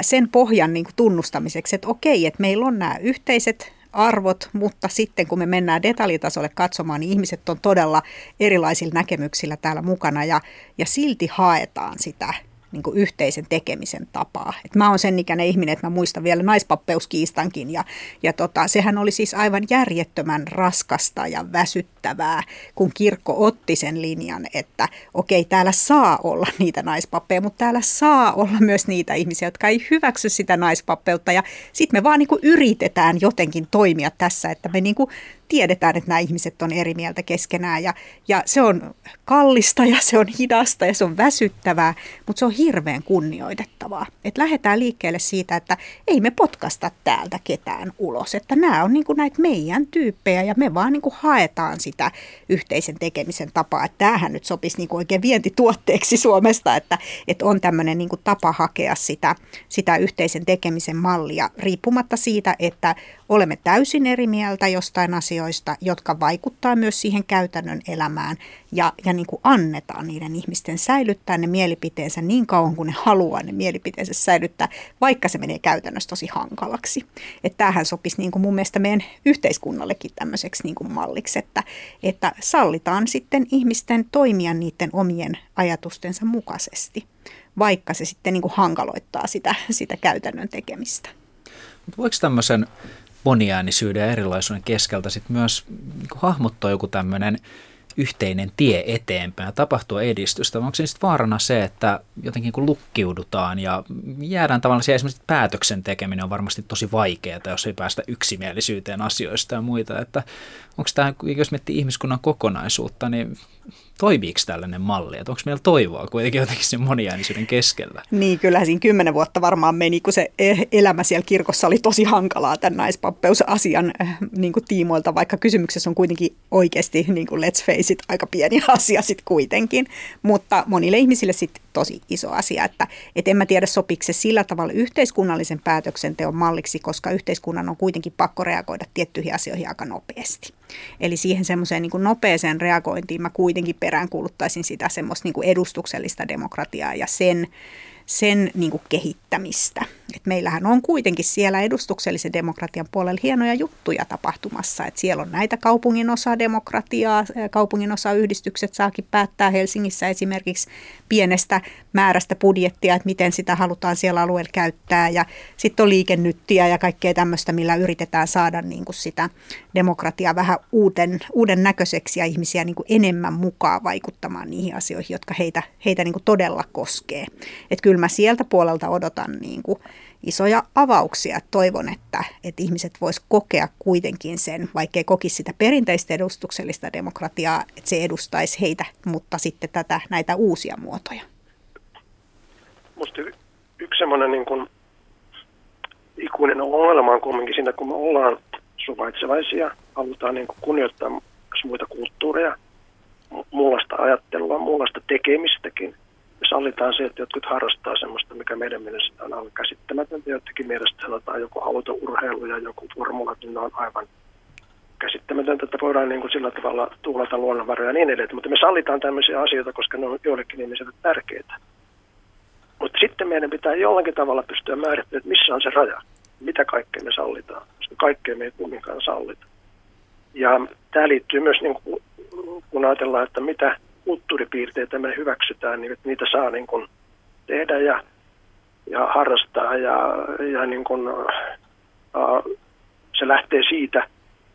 sen pohjan niin kuin tunnustamiseksi, että okei, että meillä on nämä yhteiset arvot, mutta sitten kun me mennään detaljitasolle katsomaan, niin ihmiset on todella erilaisilla näkemyksillä täällä mukana ja, ja silti haetaan sitä niin kuin yhteisen tekemisen tapaa. Et mä oon sen ikäinen ihminen, että mä muistan vielä naispappeuskiistankin ja, ja tota, sehän oli siis aivan järjettömän raskasta ja väsyttävää, kun kirkko otti sen linjan, että okei, täällä saa olla [laughs] niitä naispappeja, mutta täällä saa olla myös niitä ihmisiä, jotka ei hyväksy sitä naispappeutta ja sitten me vaan niin kuin yritetään jotenkin toimia tässä, että me niin kuin tiedetään, että nämä ihmiset on eri mieltä keskenään ja, ja se on kallista ja se on hidasta ja se on väsyttävää, mutta se on hirveän kunnioitettavaa. Että lähdetään liikkeelle siitä, että ei me potkasta täältä ketään ulos, että nämä on niin näitä meidän tyyppejä ja me vaan niin haetaan sitä yhteisen tekemisen tapaa. Että tämähän nyt sopisi niin oikein vientituotteeksi Suomesta, että, että on tämmöinen niin tapa hakea sitä, sitä yhteisen tekemisen mallia riippumatta siitä, että olemme täysin eri mieltä jostain asioista, jotka vaikuttaa myös siihen käytännön elämään ja, ja niin kuin annetaan niiden ihmisten säilyttää ne mielipiteensä niin kauan kuin ne haluaa ne mielipiteensä säilyttää, vaikka se menee käytännössä tosi hankalaksi. Että tämähän sopisi niin kuin mun mielestä meidän yhteiskunnallekin tämmöiseksi niin kuin malliksi, että, että sallitaan sitten ihmisten toimia niiden omien ajatustensa mukaisesti, vaikka se sitten niin kuin hankaloittaa sitä, sitä käytännön tekemistä. Voiko tämmöisen moniäänisyyden ja erilaisuuden keskeltä sit myös niin hahmottaa joku tämmöinen yhteinen tie eteenpäin ja tapahtua edistystä? Onko se sitten vaarana se, että jotenkin kun lukkiudutaan ja jäädään tavallaan siihen esimerkiksi päätöksen tekeminen on varmasti tosi vaikeaa, jos ei päästä yksimielisyyteen asioista ja muita, että onko tämä, jos miettii ihmiskunnan kokonaisuutta, niin toimiiko tällainen malli? Että onko meillä toivoa kuitenkin jotenkin sen moniäänisyyden keskellä? Niin, kyllä siinä kymmenen vuotta varmaan meni, kun se e- elämä siellä kirkossa oli tosi hankalaa tämän naispappeusasian äh, niin kuin tiimoilta, vaikka kysymyksessä on kuitenkin oikeasti, niin kuin let's face it, aika pieni [laughs] asia sitten kuitenkin. Mutta monille ihmisille sitten tosi iso asia, että et en mä tiedä sopiko se sillä tavalla yhteiskunnallisen päätöksenteon malliksi, koska yhteiskunnan on kuitenkin pakko reagoida tiettyihin asioihin aika nopeasti. Eli siihen semmoiseen niin nopeeseen reagointiin mä kuitenkin peräänkuuluttaisin sitä semmoista niin edustuksellista demokratiaa ja sen sen niin kehittämistä. Et meillähän on kuitenkin siellä edustuksellisen demokratian puolella hienoja juttuja tapahtumassa. Et siellä on näitä kaupungin osa-demokratiaa, kaupungin osa-yhdistykset saakin päättää Helsingissä esimerkiksi pienestä määrästä budjettia, että miten sitä halutaan siellä alueella käyttää. Ja sitten on liikennyttiä ja kaikkea tämmöistä, millä yritetään saada niin kuin sitä demokratiaa vähän uuden, uuden näköiseksi ja ihmisiä niin kuin enemmän mukaan vaikuttamaan niihin asioihin, jotka heitä, heitä niin kuin todella koskee. Että kyllä mä sieltä puolelta odotan niin kuin isoja avauksia. Toivon, että, että ihmiset vois kokea kuitenkin sen, vaikkei kokisi sitä perinteistä edustuksellista demokratiaa, että se edustaisi heitä, mutta sitten tätä, näitä uusia muotoja. Minusta yksi semmoinen niin kuin ikuinen ongelma on kuitenkin siinä, kun me ollaan suvaitsevaisia, halutaan niin kuin kunnioittaa muita kulttuureja, muunlaista ajattelua, muunlaista tekemistäkin – me sallitaan se, että jotkut harrastaa semmoista, mikä meidän mielestä on aivan käsittämätöntä. Jotenkin mielestä sanotaan joku autourheilu ja joku formula, niin ne on aivan käsittämätöntä, että voidaan niin kuin sillä tavalla tuulata luonnonvaroja ja niin edelleen. Mutta me sallitaan tämmöisiä asioita, koska ne on joillekin ihmisille tärkeitä. Mutta sitten meidän pitää jollakin tavalla pystyä määrittämään, että missä on se raja. Mitä kaikkea me sallitaan, koska kaikkea me ei kumminkaan sallita. Ja tämä liittyy myös, niin kuin, kun ajatellaan, että mitä kulttuuripiirteitä me hyväksytään, niin niitä saa niin kuin tehdä ja, ja harrastaa ja, ja niin kuin, uh, se lähtee siitä,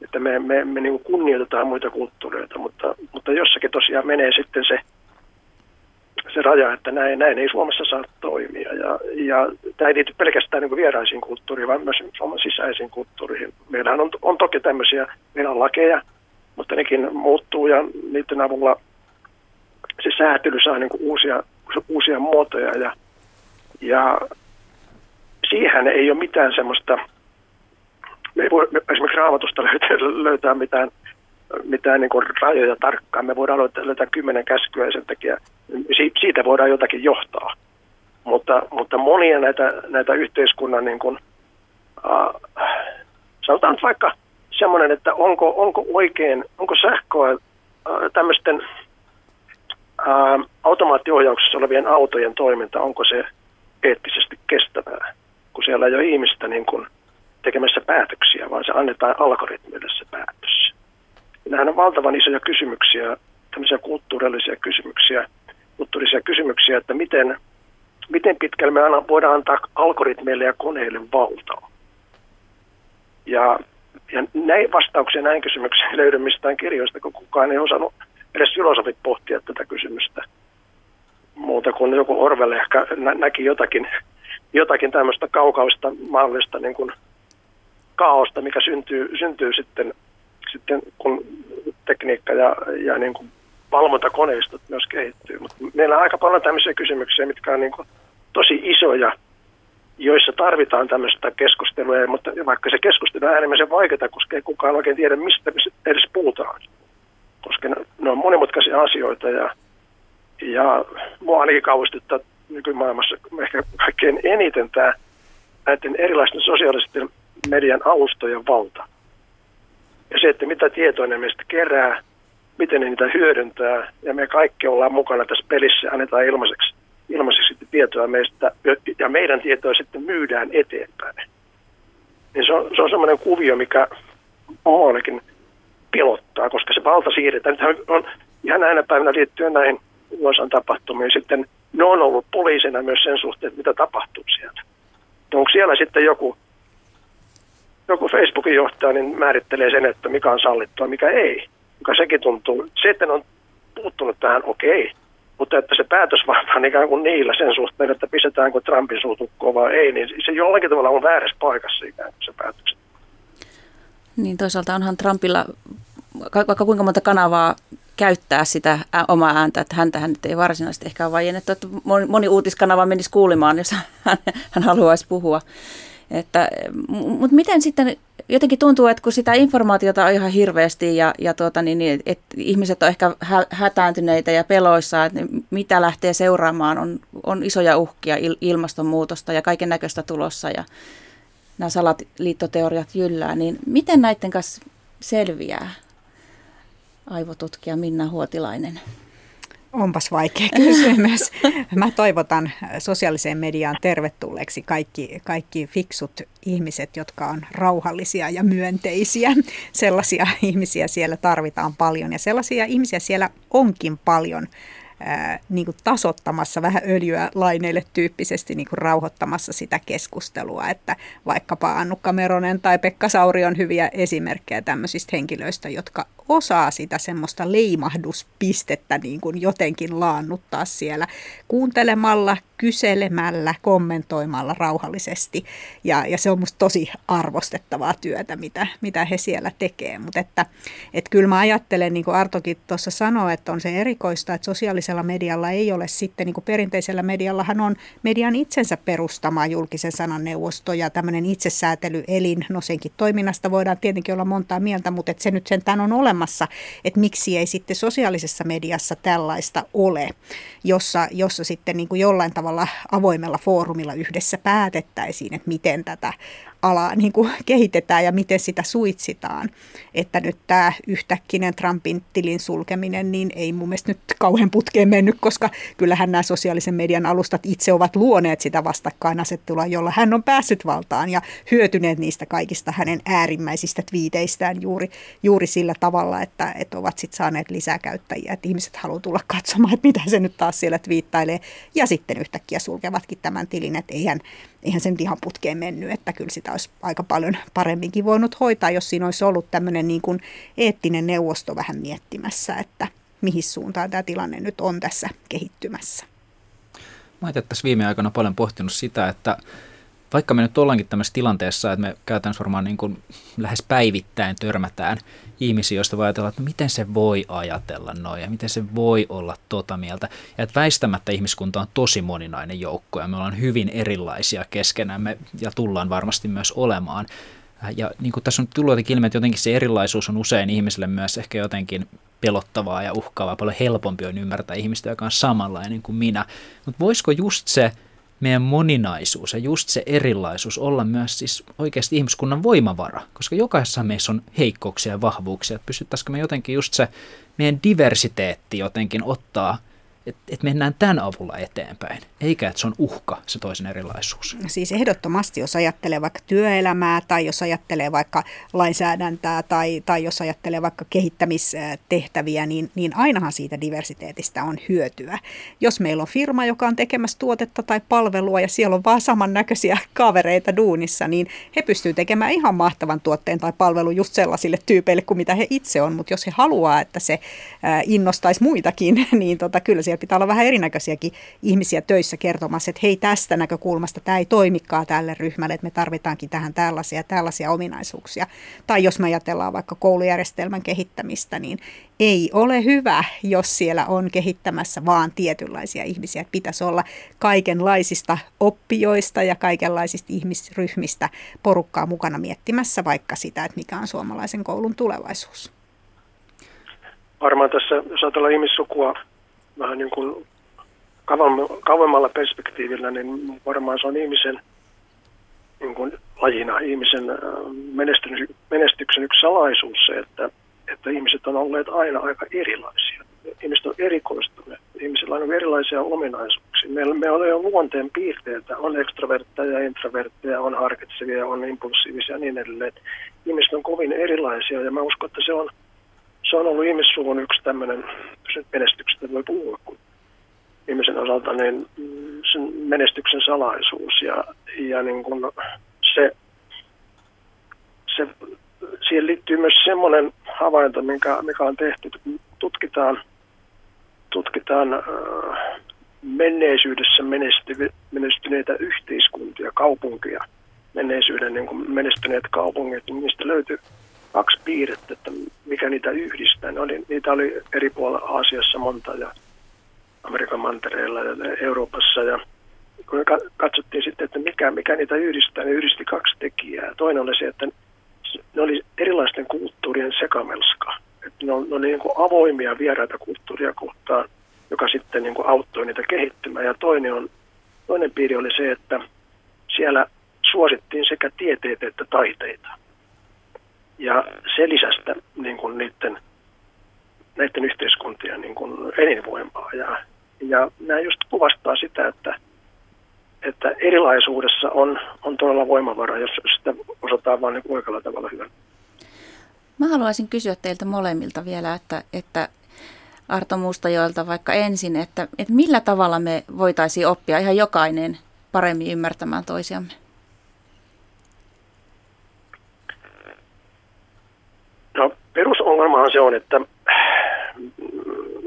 että me, me, me niin kunnioitetaan muita kulttuureita, mutta, mutta jossakin tosiaan menee sitten se, se raja, että näin, näin ei Suomessa saa toimia. Ja, ja tämä ei liity pelkästään niin vieraisiin kulttuuriin, vaan myös Suomen sisäisiin kulttuuriin. Meillähän on, on toki tämmöisiä, meillä on lakeja, mutta nekin muuttuu ja niiden avulla se säätely saa niin kuin uusia, uusia muotoja ja, ja siihen ei ole mitään semmoista, me ei voi esimerkiksi raamatusta löytää, löytää mitään, mitään niin kuin rajoja tarkkaan. Me voidaan löytää kymmenen käskyä ja sen takia siitä voidaan jotakin johtaa. Mutta, mutta monia näitä, näitä yhteiskunnan niin kuin, äh, Sanotaan nyt vaikka semmoinen, että onko, onko oikein, onko sähköä äh, tämmöisten ää, automaattiohjauksessa olevien autojen toiminta, onko se eettisesti kestävää, kun siellä ei ole ihmistä niin kuin tekemässä päätöksiä, vaan se annetaan algoritmille se päätös. Nämähän on valtavan isoja kysymyksiä, tämmöisiä kulttuurillisia kysymyksiä, kulttuurisia kysymyksiä, että miten, miten pitkälle me voidaan antaa algoritmeille ja koneille valtaa. Ja, ja näin vastauksia näin kysymyksiin löydy mistään kirjoista, kun kukaan ei osannut edes filosofit pohtia tätä kysymystä. Muuta kuin joku Orwell ehkä nä- näki jotakin, jotakin tämmöistä kaukausta mahdollista niin kuin kaaosta, mikä syntyy, syntyy sitten, sitten, kun tekniikka ja, ja niin kuin valvontakoneistot myös kehittyy. Mutta meillä on aika paljon tämmöisiä kysymyksiä, mitkä on niin kuin tosi isoja, joissa tarvitaan tämmöistä keskustelua, mutta vaikka se keskustelu on äärimmäisen vaikeaa, koska ei kukaan oikein tiedä, mistä edes puhutaan. Koska ne, ne on monimutkaisia asioita ja, ja mua ainakin kauhistuttaa nykymaailmassa ehkä kaikkein eniten tämä näiden erilaisten sosiaalisten median alustojen valta. Ja se, että mitä tietoa ne meistä kerää, miten ne niitä hyödyntää, ja me kaikki ollaan mukana tässä pelissä, annetaan ilmaiseksi, ilmaiseksi tietoa meistä, ja meidän tietoa sitten myydään eteenpäin. Niin se on, on semmoinen kuvio, mikä muuallekin pilottaa, koska se valta siirretään. Nythän on ihan näinä päivinä liittyen näihin USAn tapahtumiin, sitten ne on ollut poliisina myös sen suhteen, mitä tapahtuu siellä. Onko siellä sitten joku joku Facebookin johtaja niin määrittelee sen, että mikä on sallittua, mikä ei. Joka sekin tuntuu, ne on puuttunut tähän, okei. Mutta että se päätös on ikään kuin niillä sen suhteen, että pistetäänkö Trumpin suutukkoa vai ei, niin se jollakin tavalla on väärässä paikassa ikään kuin se päätös. Niin toisaalta onhan Trumpilla vaikka kuinka monta kanavaa käyttää sitä omaa ääntä, että häntä hän ei varsinaisesti ehkä ole vajennettu, että moni, uutiskanava menisi kuulemaan, jos [laughs] hän, hän haluaisi puhua. Että, mutta miten sitten jotenkin tuntuu, että kun sitä informaatiota on ihan hirveästi ja, ja tuota, niin, niin, että ihmiset on ehkä hä, hätääntyneitä ja peloissa, että mitä lähtee seuraamaan, on, on isoja uhkia, il, ilmastonmuutosta ja kaiken näköistä tulossa ja nämä salaliittoteoriat jyllää, niin miten näiden kanssa selviää aivotutkija Minna Huotilainen? Onpas vaikea kysymys. [laughs] Mä toivotan sosiaaliseen mediaan tervetulleeksi kaikki, kaikki fiksut ihmiset, jotka on rauhallisia ja myönteisiä. Sellaisia ihmisiä siellä tarvitaan paljon ja sellaisia ihmisiä siellä onkin paljon niin kuin tasottamassa vähän öljyä laineille tyyppisesti niin kuin rauhoittamassa sitä keskustelua, että vaikkapa Annukka Meronen tai Pekka Sauri on hyviä esimerkkejä tämmöisistä henkilöistä, jotka osaa sitä semmoista leimahduspistettä niin kuin jotenkin laannuttaa siellä kuuntelemalla, kyselemällä, kommentoimalla rauhallisesti. Ja, ja se on musta tosi arvostettavaa työtä, mitä, mitä he siellä tekee. Mutta että, että kyllä mä ajattelen, niin kuin Artokin tuossa sanoi, että on se erikoista, että sosiaalisella medialla ei ole sitten, niin kuin perinteisellä mediallahan on median itsensä perustama julkisen sanan neuvosto ja tämmöinen itsesäätelyelin. No senkin toiminnasta voidaan tietenkin olla montaa mieltä, mutta että se nyt sentään on olemassa, että miksi ei sitten sosiaalisessa mediassa tällaista ole, jossa, jossa sitten niin kuin jollain tavalla avoimella foorumilla yhdessä päätettäisiin, että miten tätä alaa niin kuin kehitetään ja miten sitä suitsitaan. Että nyt tämä yhtäkkinen Trumpin tilin sulkeminen niin ei mun mielestä nyt kauhean putkeen mennyt, koska kyllähän nämä sosiaalisen median alustat itse ovat luoneet sitä vastakkainasettelua, jolla hän on päässyt valtaan ja hyötyneet niistä kaikista hänen äärimmäisistä twiiteistään juuri, juuri sillä tavalla, että, että ovat sitten saaneet lisää käyttäjiä, että ihmiset haluaa tulla katsomaan, että mitä se nyt taas siellä twiittailee ja sitten yhtäkkiä sulkevatkin tämän tilin, että eihän, eihän sen ihan putkeen mennyt, että kyllä sitä olisi aika paljon paremminkin voinut hoitaa, jos siinä olisi ollut tämmöinen niin kuin eettinen neuvosto vähän miettimässä, että mihin suuntaan tämä tilanne nyt on tässä kehittymässä. Mä olen tässä viime aikoina paljon pohtinut sitä, että vaikka me nyt ollaankin tämmöisessä tilanteessa, että me käytännössä varmaan niin kuin lähes päivittäin törmätään ihmisiä, joista voi ajatella, että no miten se voi ajatella noin ja miten se voi olla tota mieltä. Ja että väistämättä ihmiskunta on tosi moninainen joukko ja me ollaan hyvin erilaisia keskenämme ja tullaan varmasti myös olemaan. Ja niin kuin tässä on tullut jotenkin ilmi, että jotenkin se erilaisuus on usein ihmisille myös ehkä jotenkin pelottavaa ja uhkaavaa. Paljon helpompi on ymmärtää ihmistä, joka on samanlainen kuin minä. Mutta voisiko just se meidän moninaisuus ja just se erilaisuus olla myös siis oikeasti ihmiskunnan voimavara, koska jokaisessa meissä on heikkouksia ja vahvuuksia. Että pystyttäisikö me jotenkin just se meidän diversiteetti jotenkin ottaa – että et mennään tämän avulla eteenpäin, eikä että se on uhka, se toisen erilaisuus. Siis ehdottomasti, jos ajattelee vaikka työelämää tai jos ajattelee vaikka lainsäädäntöä tai, tai jos ajattelee vaikka kehittämistehtäviä, niin, niin ainahan siitä diversiteetistä on hyötyä. Jos meillä on firma, joka on tekemässä tuotetta tai palvelua ja siellä on vaan samannäköisiä kavereita duunissa, niin he pystyvät tekemään ihan mahtavan tuotteen tai palvelun just sellaisille tyypeille kuin mitä he itse on, mutta jos he haluaa, että se innostaisi muitakin, [laughs] niin tota, kyllä siellä pitää olla vähän erinäköisiäkin ihmisiä töissä kertomassa, että hei tästä näkökulmasta tämä ei toimikaan tälle ryhmälle, että me tarvitaankin tähän tällaisia tällaisia ominaisuuksia. Tai jos me ajatellaan vaikka koulujärjestelmän kehittämistä, niin ei ole hyvä, jos siellä on kehittämässä vaan tietynlaisia ihmisiä. Että pitäisi olla kaikenlaisista oppijoista ja kaikenlaisista ihmisryhmistä porukkaa mukana miettimässä vaikka sitä, että mikä on suomalaisen koulun tulevaisuus. Varmaan tässä, jos ajatellaan ihmissukua vähän niin kuin kauemmalla perspektiivillä, niin varmaan se on ihmisen niin kuin lajina, ihmisen äh, menestyksen yksi salaisuus se, että, että ihmiset on olleet aina aika erilaisia. Ihmiset on erikoistuneet. Ihmisillä on erilaisia ominaisuuksia. Meillä me on luonteen piirteitä. On ekstrovertteja ja introvertteja, on harkitsevia, on impulsiivisia ja niin edelleen. Ihmiset on kovin erilaisia ja mä uskon, että se on – se on ollut ihmissuvun yksi tämmöinen, jos menestyksestä voi puhua, kun ihmisen osalta niin sen menestyksen salaisuus ja, ja niin kuin se, se, siihen liittyy myös semmoinen havainto, mikä, mikä on tehty, että tutkitaan, tutkitaan äh, menneisyydessä menestyneitä yhteiskuntia, kaupunkia, menneisyyden niin kuin menestyneet kaupungit, niin niistä löytyy kaksi piirrettä, että mikä niitä yhdistää. Ne oli, niitä oli eri puolilla Aasiassa monta ja Amerikan mantereella ja Euroopassa. Ja kun me katsottiin sitten, että mikä, mikä niitä yhdistää, ne yhdisti kaksi tekijää. Toinen oli se, että ne oli erilaisten kulttuurien sekamelska. Että ne on, ne on niin kuin avoimia vieraita kulttuuria kohtaan, joka sitten niin kuin auttoi niitä kehittymään. Ja toinen, on, toinen piiri oli se, että siellä suosittiin sekä tieteitä että taiteita ja se lisäsi niin kuin niiden, näiden yhteiskuntien niin kuin elinvoimaa. Ja, ja nämä just kuvastaa sitä, että, että erilaisuudessa on, on todella voimavara, jos sitä osataan vain niin oikealla tavalla hyvän. Mä haluaisin kysyä teiltä molemmilta vielä, että, että Arto Mustajoelta vaikka ensin, että, että millä tavalla me voitaisiin oppia ihan jokainen paremmin ymmärtämään toisiamme? No perusongelmahan se on, että,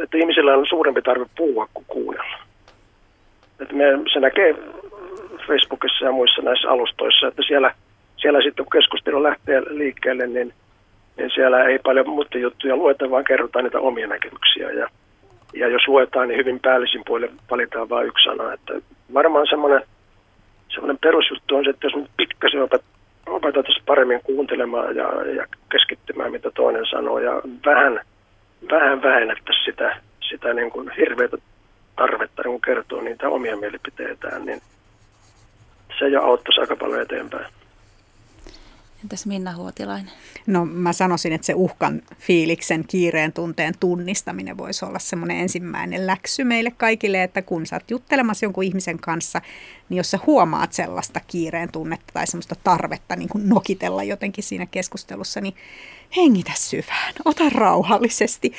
että ihmisillä on suurempi tarve puhua kuin kuunnella. Että me, se näkee Facebookissa ja muissa näissä alustoissa, että siellä, siellä sitten kun keskustelu lähtee liikkeelle, niin, niin siellä ei paljon muita juttuja lueta, vaan kerrotaan niitä omia näkemyksiä. Ja, ja jos luetaan, niin hyvin päällisin puolelle valitaan vain yksi sana. Että varmaan semmoinen, semmoinen perusjuttu on se, että jos nyt pikkasen opetettaisiin paremmin kuuntelemaan ja, ja keskittymään, mitä toinen sanoo, ja vähän, vähän vähennettäisiin sitä, sitä niin kuin hirveätä tarvetta niin kertoo niitä omia mielipiteitään, niin se jo auttaisi aika paljon eteenpäin. Entäs Minna Huotilainen? No mä sanoisin, että se uhkan fiiliksen, kiireen tunteen tunnistaminen voisi olla semmoinen ensimmäinen läksy meille kaikille, että kun sä oot juttelemassa jonkun ihmisen kanssa, niin jos sä huomaat sellaista kiireen tunnetta tai semmoista tarvetta niin kuin nokitella jotenkin siinä keskustelussa, niin hengitä syvään, ota rauhallisesti,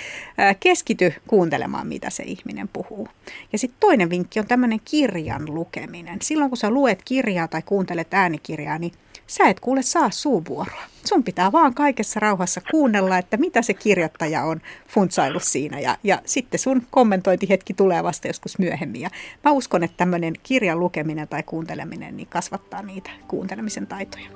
keskity kuuntelemaan, mitä se ihminen puhuu. Ja sitten toinen vinkki on tämmöinen kirjan lukeminen. Silloin kun sä luet kirjaa tai kuuntelet äänikirjaa, niin sä et kuule saa suuvuoroa. Sun pitää vaan kaikessa rauhassa kuunnella, että mitä se kirjoittaja on funtsailu siinä ja, ja sitten sun kommentointihetki tulee vasta joskus myöhemmin. Ja mä uskon, että tämmöinen kirjan lukeminen tai kuunteleminen niin kasvattaa niitä kuuntelemisen taitoja.